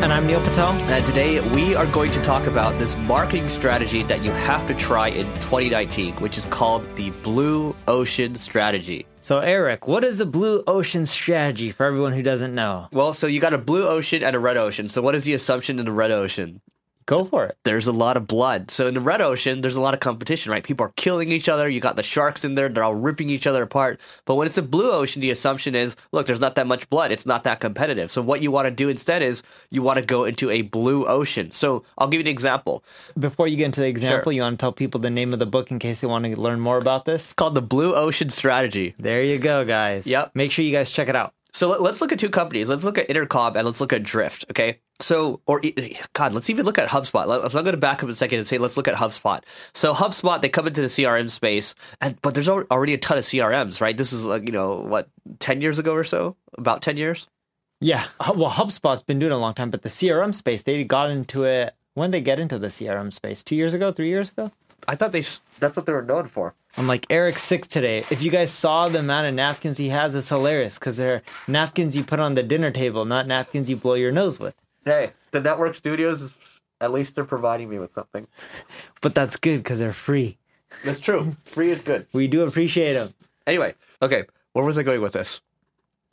And I'm Neil Patel. And today we are going to talk about this marketing strategy that you have to try in 2019, which is called the Blue Ocean Strategy. So, Eric, what is the blue ocean strategy for everyone who doesn't know? Well, so you got a blue ocean and a red ocean. So, what is the assumption in the red ocean? Go for it. There's a lot of blood. So in the red ocean, there's a lot of competition, right? People are killing each other. You got the sharks in there. They're all ripping each other apart. But when it's a blue ocean, the assumption is, look, there's not that much blood. It's not that competitive. So what you want to do instead is you want to go into a blue ocean. So I'll give you an example. Before you get into the example, sure. you want to tell people the name of the book in case they want to learn more about this? It's called The Blue Ocean Strategy. There you go, guys. Yep. Make sure you guys check it out. So let's look at two companies. Let's look at Intercom and let's look at Drift. Okay. So, or God, let's even look at HubSpot. Let's not go to back up a second and say, let's look at HubSpot. So HubSpot, they come into the CRM space, and but there's already a ton of CRMs, right? This is like you know what, ten years ago or so, about ten years. Yeah, well, HubSpot's been doing a long time, but the CRM space, they got into it when they get into the CRM space, two years ago, three years ago. I thought they that's what they were known for. I'm like Eric six today. If you guys saw the amount of napkins he has, it's hilarious because they're napkins you put on the dinner table, not napkins you blow your nose with. Hey, the network studios, at least they're providing me with something. But that's good because they're free. That's true. Free is good. We do appreciate them. Anyway, okay, where was I going with this?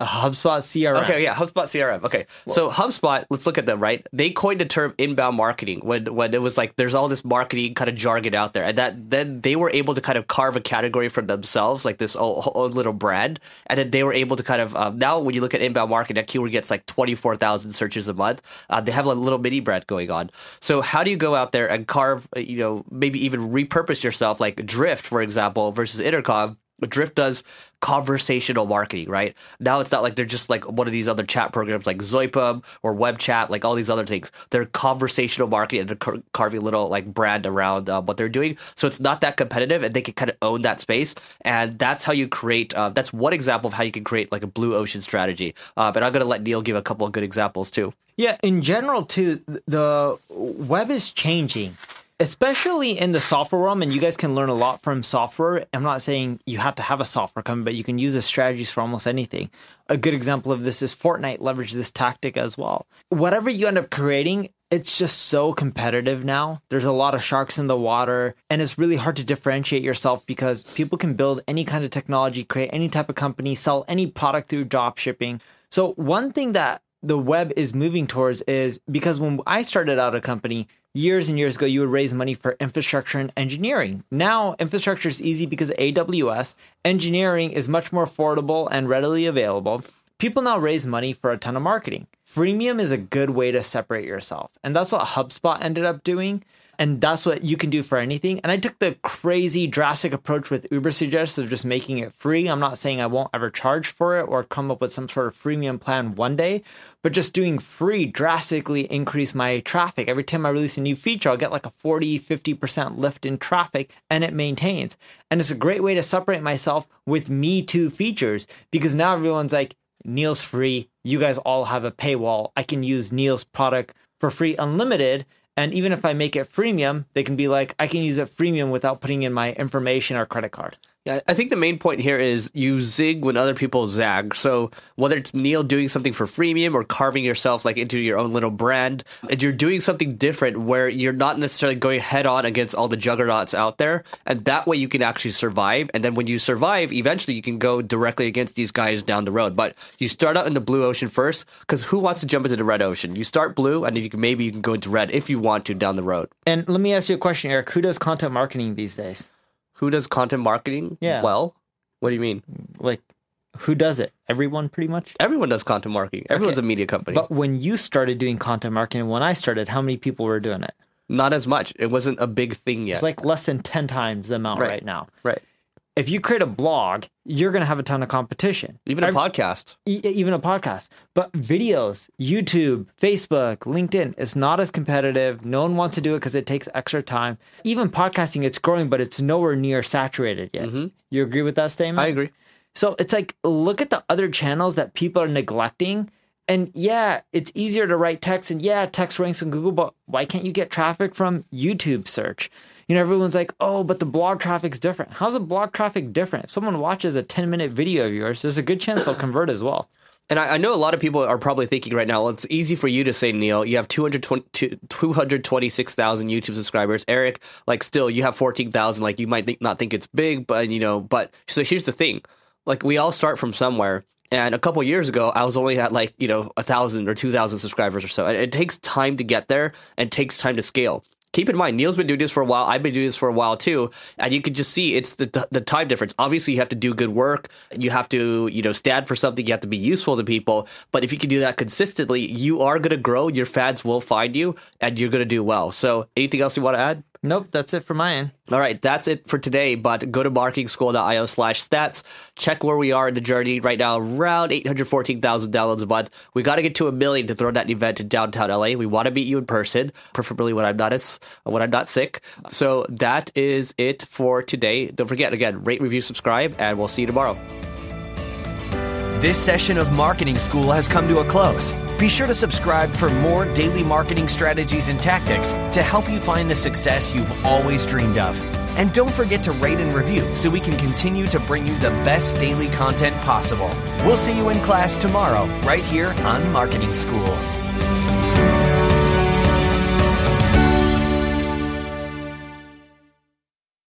A HubSpot CRM. Okay, yeah, HubSpot CRM. Okay, so HubSpot, let's look at them. Right, they coined the term inbound marketing when when it was like there's all this marketing kind of jargon out there, and that then they were able to kind of carve a category for themselves, like this own, own little brand, and then they were able to kind of um, now when you look at inbound marketing, that keyword gets like twenty four thousand searches a month. Uh, they have a little mini brand going on. So how do you go out there and carve, uh, you know, maybe even repurpose yourself, like Drift, for example, versus Intercom? Drift does conversational marketing, right? Now it's not like they're just like one of these other chat programs like Zopim or Web Chat, like all these other things. They're conversational marketing and they're car- carving little like brand around uh, what they're doing. So it's not that competitive and they can kind of own that space. And that's how you create, uh, that's one example of how you can create like a blue ocean strategy. Uh, but I'm going to let Neil give a couple of good examples too. Yeah, in general, too, the web is changing especially in the software realm, and you guys can learn a lot from software. I'm not saying you have to have a software company, but you can use the strategies for almost anything. A good example of this is Fortnite leverage this tactic as well. Whatever you end up creating, it's just so competitive now. There's a lot of sharks in the water, and it's really hard to differentiate yourself because people can build any kind of technology, create any type of company, sell any product through drop shipping. So, one thing that the web is moving towards is because when I started out a company years and years ago, you would raise money for infrastructure and engineering. Now, infrastructure is easy because AWS. Engineering is much more affordable and readily available. People now raise money for a ton of marketing. Freemium is a good way to separate yourself. And that's what HubSpot ended up doing. And that's what you can do for anything. And I took the crazy drastic approach with Ubersuggest of just making it free. I'm not saying I won't ever charge for it or come up with some sort of freemium plan one day, but just doing free drastically increase my traffic. Every time I release a new feature, I'll get like a 40, 50% lift in traffic and it maintains. And it's a great way to separate myself with me too features because now everyone's like, Neil's free. You guys all have a paywall. I can use Neil's product for free unlimited and even if I make it freemium, they can be like, I can use it freemium without putting in my information or credit card. Yeah, I think the main point here is you zig when other people zag. So whether it's Neil doing something for freemium or carving yourself like into your own little brand, and you're doing something different where you're not necessarily going head on against all the juggernauts out there, and that way you can actually survive. And then when you survive, eventually you can go directly against these guys down the road. But you start out in the blue ocean first, because who wants to jump into the red ocean? You start blue, and you can, maybe you can go into red if you want to down the road. And let me ask you a question, Eric. Who does content marketing these days? Who does content marketing yeah. well? What do you mean? Like Who does it? Everyone, pretty much. Everyone does content marketing. Everyone's a media company. But when you started doing content marketing, when I started, how many people were doing it? Not as much. It wasn't a big thing yet. It's like less than 10 times the amount Right. right, now. right. If you create a blog, you're going to have a ton of competition. Even a podcast. e- even a podcast. But videos, YouTube, Facebook, LinkedIn, it's not as competitive. No one wants to do it because it takes extra time. Even podcasting, it's growing, but it's nowhere near saturated yet. You agree with that statement? Mm-hmm. I agree. So it's like, look at the other channels that people are neglecting. And yeah, it's easier to write text. And yeah, text ranks on Google, but why can't you get traffic from YouTube search? You know, everyone's like, oh, but the blog traffic's different. How's the blog traffic different? If someone watches a 10 minute video of yours, there's a good chance they'll convert as well. And I, I know a lot of people are probably thinking right now, well, it's easy for you to say, Neil, you have 220 226,000 YouTube subscribers. Eric, like still, you have 14,000. Like you might think, not think it's big, but you know, but so here's the thing. Like we all start from somewhere. And a couple years ago, I was only at like, you know, a thousand or 2,000 subscribers or so. It takes time to get there and takes time to scale. Keep in mind, Neil's been doing this for a while. I've been doing this for a while too, and you can just see it's the the time difference. Obviously, you have to do good work. You have to you know stand for something. You have to be useful to people. But if you can do that consistently, you are going to grow. Your fans will find you, and you're going to do well. So, anything else you want to add? Nope, that's it for my end. All right, that's it for today. But go to marketingschool.io slash stats. Check where we are in the journey right now, around 814,000 downloads a month. We got to get to a million to throw that event in downtown LA. We want to meet you in person, preferably when I'm not as when I'm not sick. So that is it for today. Don't forget again, rate, review, subscribe, and we'll see you tomorrow. This session of Marketing School has come to a close. Be sure to subscribe for more daily marketing strategies and tactics to help you find the success you've always dreamed of. And don't forget to rate and review so we can continue to bring you the best daily content possible. We'll see you in class tomorrow, right here on Marketing School.